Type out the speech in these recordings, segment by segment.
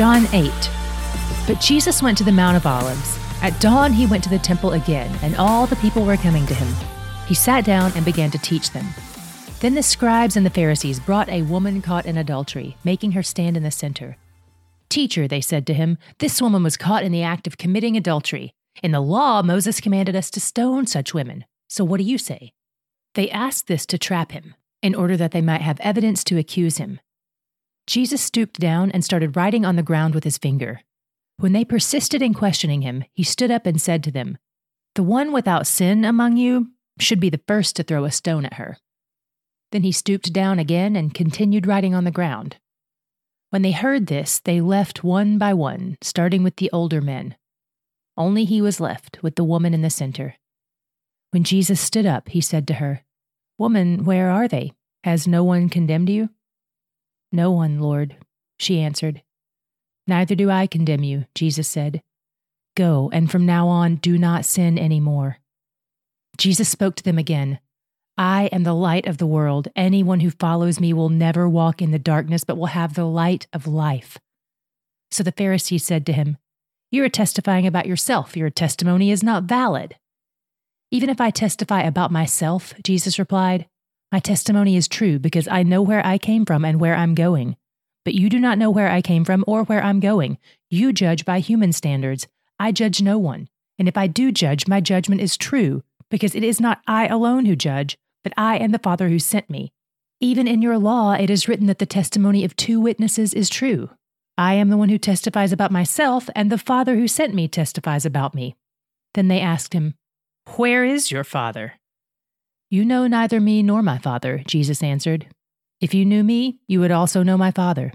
John 8. But Jesus went to the Mount of Olives. At dawn, he went to the temple again, and all the people were coming to him. He sat down and began to teach them. Then the scribes and the Pharisees brought a woman caught in adultery, making her stand in the center. Teacher, they said to him, this woman was caught in the act of committing adultery. In the law, Moses commanded us to stone such women. So what do you say? They asked this to trap him, in order that they might have evidence to accuse him. Jesus stooped down and started writing on the ground with his finger. When they persisted in questioning him, he stood up and said to them, The one without sin among you should be the first to throw a stone at her. Then he stooped down again and continued writing on the ground. When they heard this, they left one by one, starting with the older men. Only he was left with the woman in the center. When Jesus stood up, he said to her, Woman, where are they? Has no one condemned you? No one, Lord, she answered. Neither do I condemn you, Jesus said. Go, and from now on do not sin any more. Jesus spoke to them again. I am the light of the world. Anyone who follows me will never walk in the darkness, but will have the light of life. So the Pharisees said to him, You are testifying about yourself. Your testimony is not valid. Even if I testify about myself, Jesus replied, my testimony is true because I know where I came from and where I'm going. But you do not know where I came from or where I'm going. You judge by human standards. I judge no one. And if I do judge, my judgment is true, because it is not I alone who judge, but I and the Father who sent me. Even in your law, it is written that the testimony of two witnesses is true. I am the one who testifies about myself, and the Father who sent me testifies about me. Then they asked him, Where is your Father? You know neither me nor my Father, Jesus answered. If you knew me, you would also know my Father.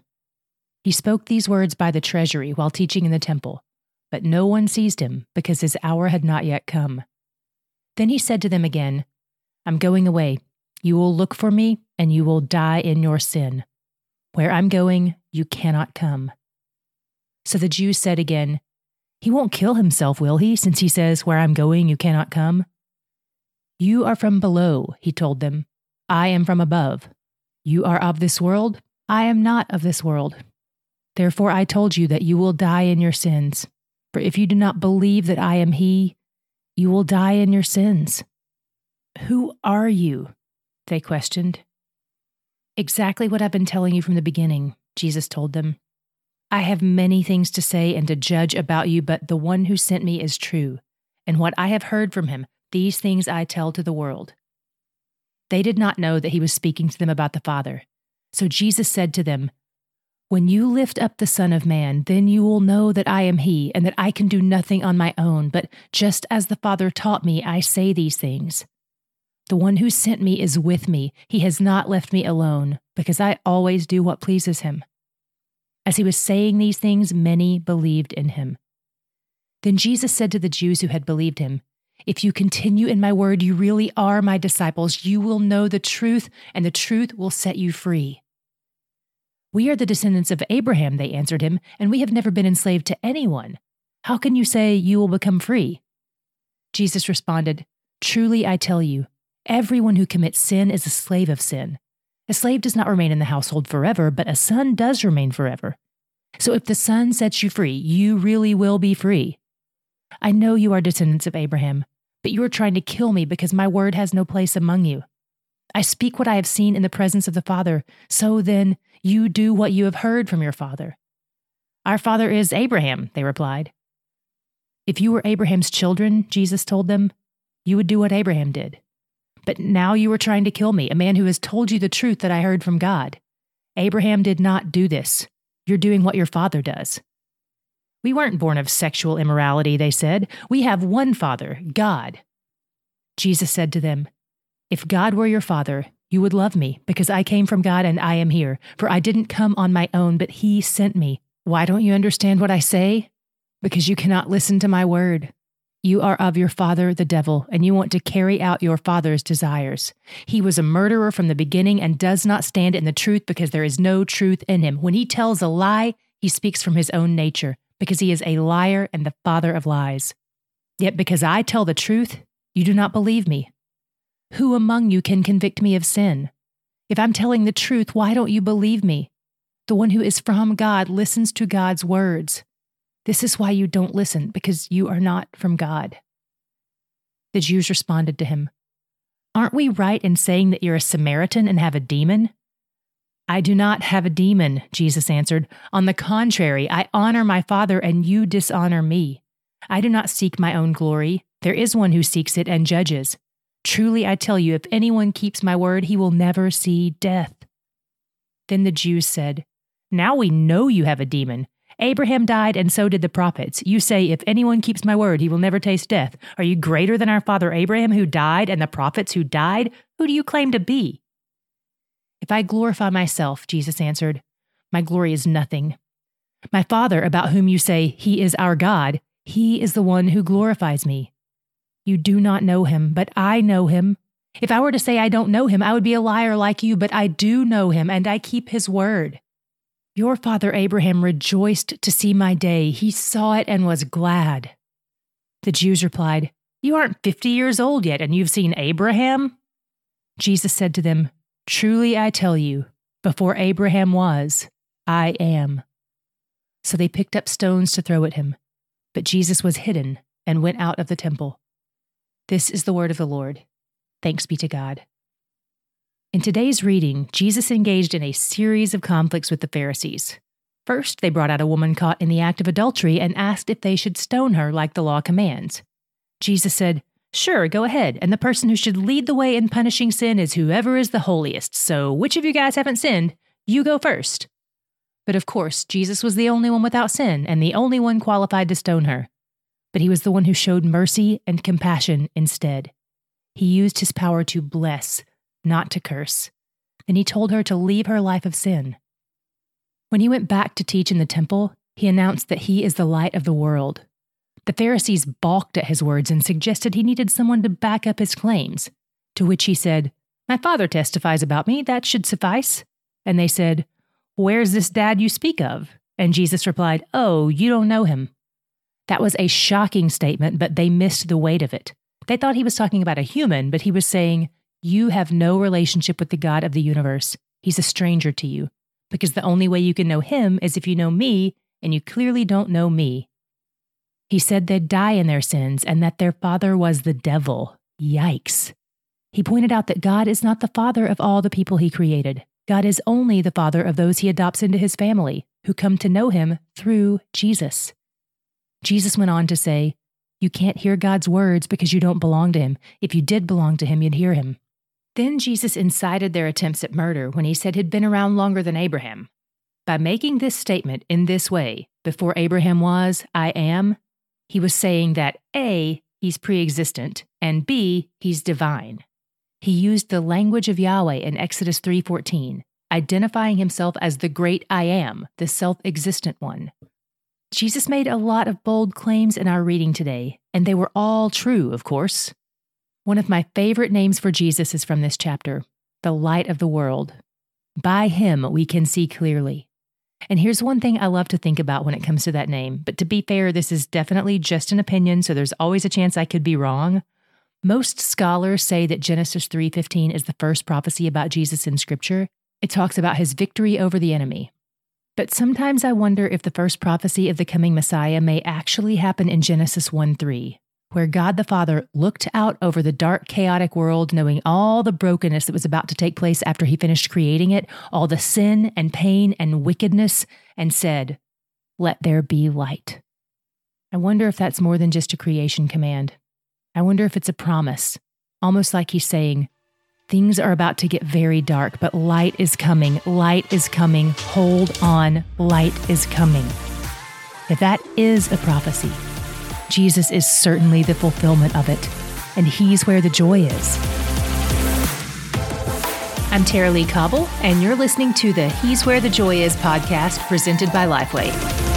He spoke these words by the treasury while teaching in the temple, but no one seized him because his hour had not yet come. Then he said to them again, I'm going away. You will look for me, and you will die in your sin. Where I'm going, you cannot come. So the Jews said again, He won't kill himself, will he, since he says, Where I'm going, you cannot come? You are from below, he told them. I am from above. You are of this world. I am not of this world. Therefore I told you that you will die in your sins. For if you do not believe that I am He, you will die in your sins. Who are you? They questioned. Exactly what I've been telling you from the beginning, Jesus told them. I have many things to say and to judge about you, but the one who sent me is true, and what I have heard from him, these things I tell to the world. They did not know that he was speaking to them about the Father. So Jesus said to them, When you lift up the Son of Man, then you will know that I am he, and that I can do nothing on my own, but just as the Father taught me, I say these things. The one who sent me is with me. He has not left me alone, because I always do what pleases him. As he was saying these things, many believed in him. Then Jesus said to the Jews who had believed him, if you continue in my word, you really are my disciples. You will know the truth, and the truth will set you free. We are the descendants of Abraham, they answered him, and we have never been enslaved to anyone. How can you say you will become free? Jesus responded, Truly I tell you, everyone who commits sin is a slave of sin. A slave does not remain in the household forever, but a son does remain forever. So if the son sets you free, you really will be free. I know you are descendants of Abraham, but you are trying to kill me because my word has no place among you. I speak what I have seen in the presence of the Father, so then you do what you have heard from your father. Our father is Abraham, they replied. If you were Abraham's children, Jesus told them, you would do what Abraham did. But now you are trying to kill me, a man who has told you the truth that I heard from God. Abraham did not do this. You're doing what your father does. We weren't born of sexual immorality, they said. We have one Father, God. Jesus said to them, If God were your Father, you would love me, because I came from God and I am here. For I didn't come on my own, but He sent me. Why don't you understand what I say? Because you cannot listen to my word. You are of your father, the devil, and you want to carry out your father's desires. He was a murderer from the beginning and does not stand in the truth because there is no truth in him. When he tells a lie, he speaks from his own nature because he is a liar and the father of lies. Yet because I tell the truth, you do not believe me. Who among you can convict me of sin? If I'm telling the truth, why don't you believe me? The one who is from God listens to God's words. This is why you don't listen, because you are not from God. The Jews responded to him, Aren't we right in saying that you're a Samaritan and have a demon? I do not have a demon, Jesus answered. On the contrary, I honor my Father, and you dishonor me. I do not seek my own glory. There is one who seeks it and judges. Truly, I tell you, if anyone keeps my word, he will never see death. Then the Jews said, Now we know you have a demon. Abraham died, and so did the prophets. You say, If anyone keeps my word, he will never taste death. Are you greater than our father Abraham, who died, and the prophets who died? Who do you claim to be? If I glorify myself, Jesus answered, my glory is nothing. My Father, about whom you say, He is our God, He is the one who glorifies me. You do not know Him, but I know Him. If I were to say I don't know Him, I would be a liar like you, but I do know Him, and I keep His word. Your father Abraham rejoiced to see my day. He saw it and was glad. The Jews replied, You aren't fifty years old yet, and you've seen Abraham? Jesus said to them, Truly I tell you, before Abraham was, I am. So they picked up stones to throw at him. But Jesus was hidden and went out of the temple. This is the word of the Lord. Thanks be to God. In today's reading, Jesus engaged in a series of conflicts with the Pharisees. First, they brought out a woman caught in the act of adultery and asked if they should stone her like the law commands. Jesus said, Sure, go ahead. And the person who should lead the way in punishing sin is whoever is the holiest. So, which of you guys haven't sinned? You go first. But of course, Jesus was the only one without sin and the only one qualified to stone her. But he was the one who showed mercy and compassion instead. He used his power to bless, not to curse. Then he told her to leave her life of sin. When he went back to teach in the temple, he announced that he is the light of the world. The Pharisees balked at his words and suggested he needed someone to back up his claims. To which he said, My father testifies about me, that should suffice. And they said, Where's this dad you speak of? And Jesus replied, Oh, you don't know him. That was a shocking statement, but they missed the weight of it. They thought he was talking about a human, but he was saying, You have no relationship with the God of the universe. He's a stranger to you. Because the only way you can know him is if you know me, and you clearly don't know me. He said they'd die in their sins and that their father was the devil. Yikes. He pointed out that God is not the father of all the people he created. God is only the father of those he adopts into his family, who come to know him through Jesus. Jesus went on to say, You can't hear God's words because you don't belong to him. If you did belong to him, you'd hear him. Then Jesus incited their attempts at murder when he said he'd been around longer than Abraham. By making this statement in this way, before Abraham was, I am, he was saying that A, he's pre existent, and B, he's divine. He used the language of Yahweh in Exodus 3:14, identifying himself as the great I am, the self-existent one. Jesus made a lot of bold claims in our reading today, and they were all true, of course. One of my favorite names for Jesus is from this chapter, the light of the world. By him we can see clearly. And here's one thing I love to think about when it comes to that name. But to be fair, this is definitely just an opinion, so there's always a chance I could be wrong. Most scholars say that Genesis 3:15 is the first prophecy about Jesus in scripture. It talks about his victory over the enemy. But sometimes I wonder if the first prophecy of the coming Messiah may actually happen in Genesis 1 3, where God the Father looked out over the dark, chaotic world, knowing all the brokenness that was about to take place after he finished creating it, all the sin and pain and wickedness, and said, Let there be light. I wonder if that's more than just a creation command. I wonder if it's a promise, almost like he's saying, Things are about to get very dark, but light is coming. Light is coming. Hold on. Light is coming. If that is a prophecy, Jesus is certainly the fulfillment of it, and He's where the joy is. I'm Tara-Leigh Cobble, and you're listening to the He's Where the Joy Is podcast presented by Lifeway.